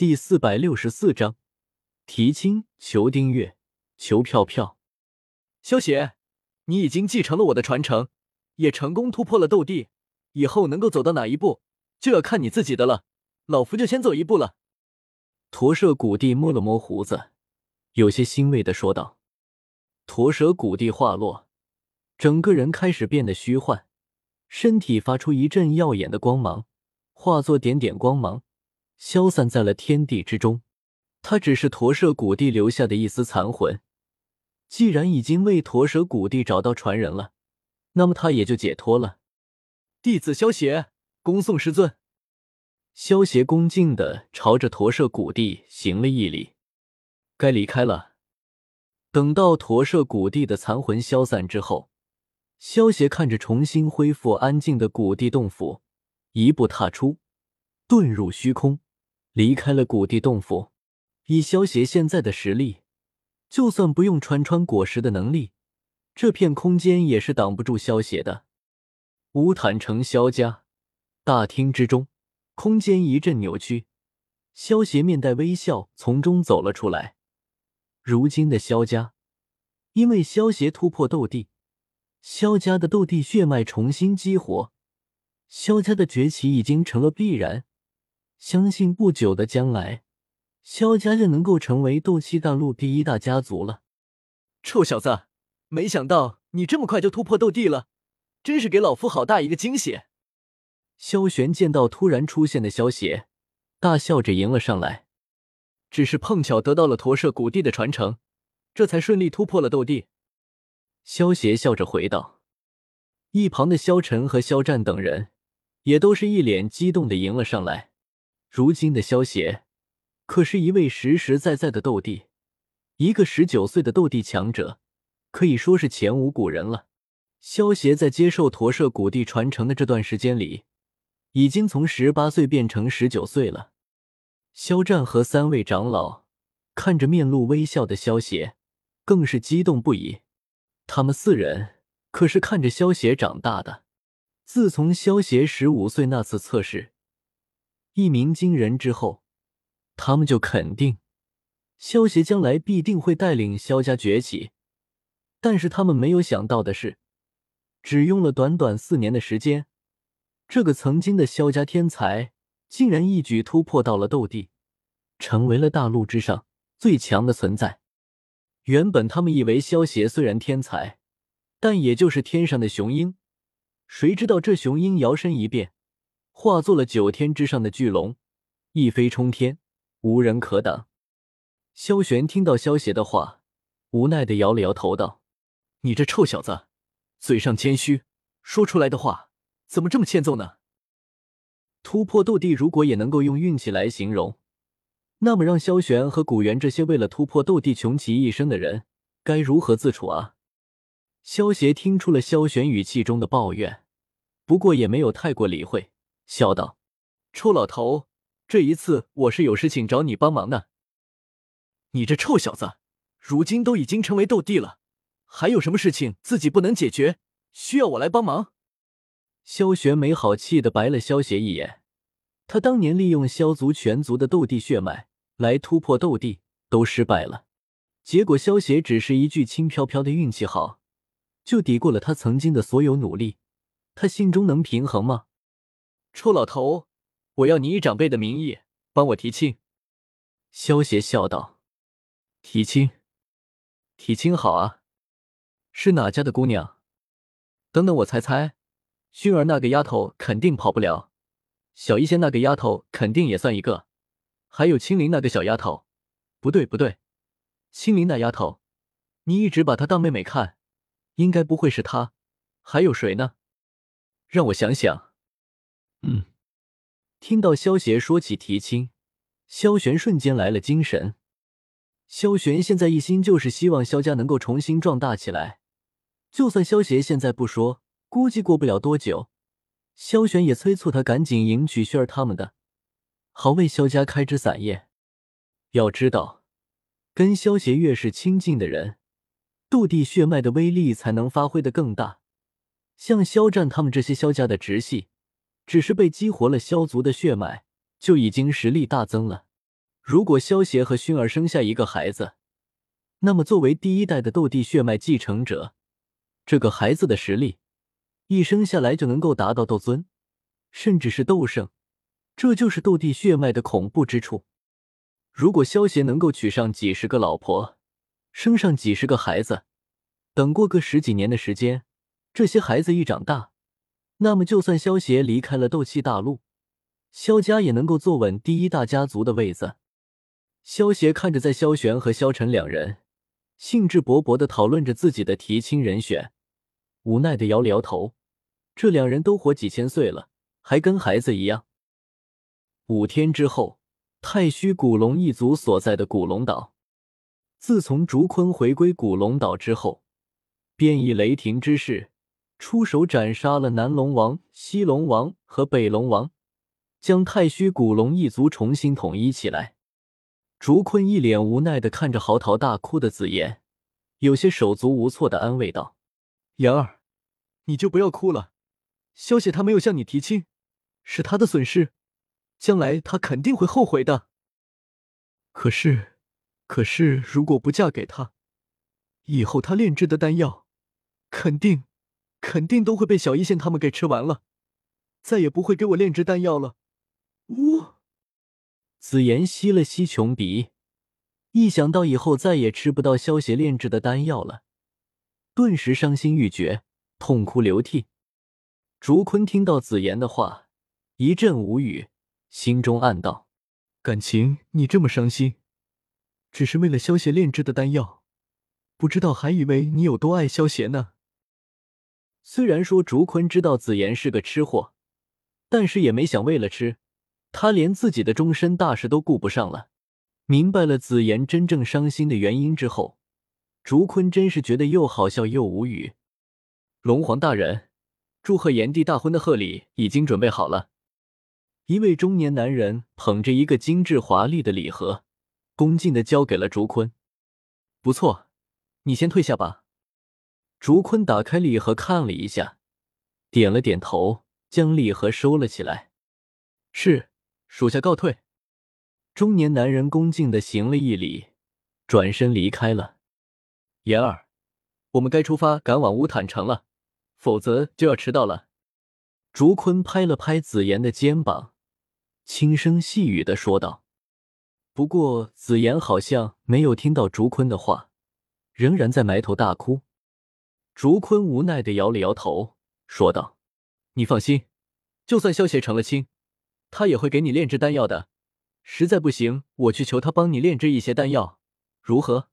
第四百六十四章，提亲，求订阅，求票票。萧邪，你已经继承了我的传承，也成功突破了斗帝，以后能够走到哪一步，就要看你自己的了。老夫就先走一步了。驼舍古帝摸了摸胡子，有些欣慰的说道。驼蛇古帝话落，整个人开始变得虚幻，身体发出一阵耀眼的光芒，化作点点光芒。消散在了天地之中。他只是驼舍古帝留下的一丝残魂。既然已经为驼蛇古帝找到传人了，那么他也就解脱了。弟子萧邪恭送师尊。萧邪恭敬的朝着驼舍古帝行了一礼，该离开了。等到驼舍古帝的残魂消散之后，萧邪看着重新恢复安静的古帝洞府，一步踏出，遁入虚空。离开了古地洞府，以萧邪现在的实力，就算不用穿穿果实的能力，这片空间也是挡不住萧邪的。乌坦城萧家大厅之中，空间一阵扭曲，萧邪面带微笑从中走了出来。如今的萧家，因为萧邪突破斗帝，萧家的斗帝血脉重新激活，萧家的崛起已经成了必然。相信不久的将来，萧家就能够成为斗气大陆第一大家族了。臭小子，没想到你这么快就突破斗帝了，真是给老夫好大一个惊喜！萧玄见到突然出现的萧邪，大笑着迎了上来。只是碰巧得到了驼舍古帝的传承，这才顺利突破了斗帝。萧邪笑着回道。一旁的萧晨和萧战等人也都是一脸激动的迎了上来。如今的萧邪可是一位实实在在的斗帝，一个十九岁的斗帝强者，可以说是前无古人了。萧邪在接受驼舍古帝传承的这段时间里，已经从十八岁变成十九岁了。肖战和三位长老看着面露微笑的萧邪，更是激动不已。他们四人可是看着萧邪长大的，自从萧邪十五岁那次测试。一鸣惊人之后，他们就肯定萧协将来必定会带领萧家崛起。但是他们没有想到的是，只用了短短四年的时间，这个曾经的萧家天才竟然一举突破到了斗帝，成为了大陆之上最强的存在。原本他们以为萧协虽然天才，但也就是天上的雄鹰，谁知道这雄鹰摇身一变。化作了九天之上的巨龙，一飞冲天，无人可挡。萧玄听到萧邪的话，无奈的摇了摇头，道：“你这臭小子，嘴上谦虚，说出来的话怎么这么欠揍呢？”突破斗帝，如果也能够用运气来形容，那么让萧玄和古元这些为了突破斗帝穷其一生的人，该如何自处啊？萧邪听出了萧玄语气中的抱怨，不过也没有太过理会。笑道：“臭老头，这一次我是有事情找你帮忙的。你这臭小子，如今都已经成为斗帝了，还有什么事情自己不能解决，需要我来帮忙？”萧玄没好气的白了萧邪一眼。他当年利用萧族全族的斗帝血脉来突破斗帝，都失败了，结果萧邪只是一句轻飘飘的运气好，就抵过了他曾经的所有努力。他心中能平衡吗？臭老头，我要你以长辈的名义帮我提亲。”萧邪笑道，“提亲，提亲好啊，是哪家的姑娘？等等，我猜猜，薰儿那个丫头肯定跑不了，小医仙那个丫头肯定也算一个，还有青灵那个小丫头，不对不对，青灵那丫头，你一直把她当妹妹看，应该不会是她，还有谁呢？让我想想。”嗯，听到萧邪说起提亲，萧玄瞬间来了精神。萧玄现在一心就是希望萧家能够重新壮大起来。就算萧邪现在不说，估计过不了多久，萧玄也催促他赶紧迎娶萱儿他们的，好为萧家开枝散叶。要知道，跟萧邪越是亲近的人，杜帝血脉的威力才能发挥的更大。像肖战他们这些萧家的直系。只是被激活了萧族的血脉，就已经实力大增了。如果萧协和薰儿生下一个孩子，那么作为第一代的斗帝血脉继承者，这个孩子的实力一生下来就能够达到斗尊，甚至是斗圣，这就是斗帝血脉的恐怖之处。如果萧协能够娶上几十个老婆，生上几十个孩子，等过个十几年的时间，这些孩子一长大，那么就算萧协离开了斗气大陆，萧家也能够坐稳第一大家族的位子。萧协看着在萧玄和萧晨两人兴致勃勃的讨论着自己的提亲人选，无奈的摇了摇头。这两人都活几千岁了，还跟孩子一样。五天之后，太虚古龙一族所在的古龙岛。自从竹坤回归古龙岛之后，便以雷霆之势出手斩杀了南龙王、西龙王和北龙王，将太虚古龙一族重新统一起来。竹坤一脸无奈的看着嚎啕大哭的紫妍，有些手足无措的安慰道：“妍儿，你就不要哭了。萧协他没有向你提亲，是他的损失，将来他肯定会后悔的。可是……”可是，如果不嫁给他，以后他炼制的丹药，肯定、肯定都会被小一仙他们给吃完了，再也不会给我炼制丹药了。呜！紫妍吸了吸穷鼻，一想到以后再也吃不到萧邪炼制的丹药了，顿时伤心欲绝，痛哭流涕。竹坤听到紫妍的话，一阵无语，心中暗道：感情你这么伤心。只是为了萧邪炼制的丹药，不知道还以为你有多爱萧邪呢。虽然说竹坤知道紫妍是个吃货，但是也没想为了吃，他连自己的终身大事都顾不上了。明白了紫妍真正伤心的原因之后，竹坤真是觉得又好笑又无语。龙皇大人，祝贺炎帝大婚的贺礼已经准备好了。一位中年男人捧着一个精致华丽的礼盒。恭敬的交给了竹坤，不错，你先退下吧。竹坤打开礼盒看了一下，点了点头，将礼盒收了起来。是，属下告退。中年男人恭敬的行了一礼，转身离开了。言儿，我们该出发赶往乌坦城了，否则就要迟到了。竹坤拍了拍紫妍的肩膀，轻声细语的说道。不过，紫妍好像没有听到竹坤的话，仍然在埋头大哭。竹坤无奈的摇了摇头，说道：“你放心，就算萧邪成了亲，他也会给你炼制丹药的。实在不行，我去求他帮你炼制一些丹药，如何？”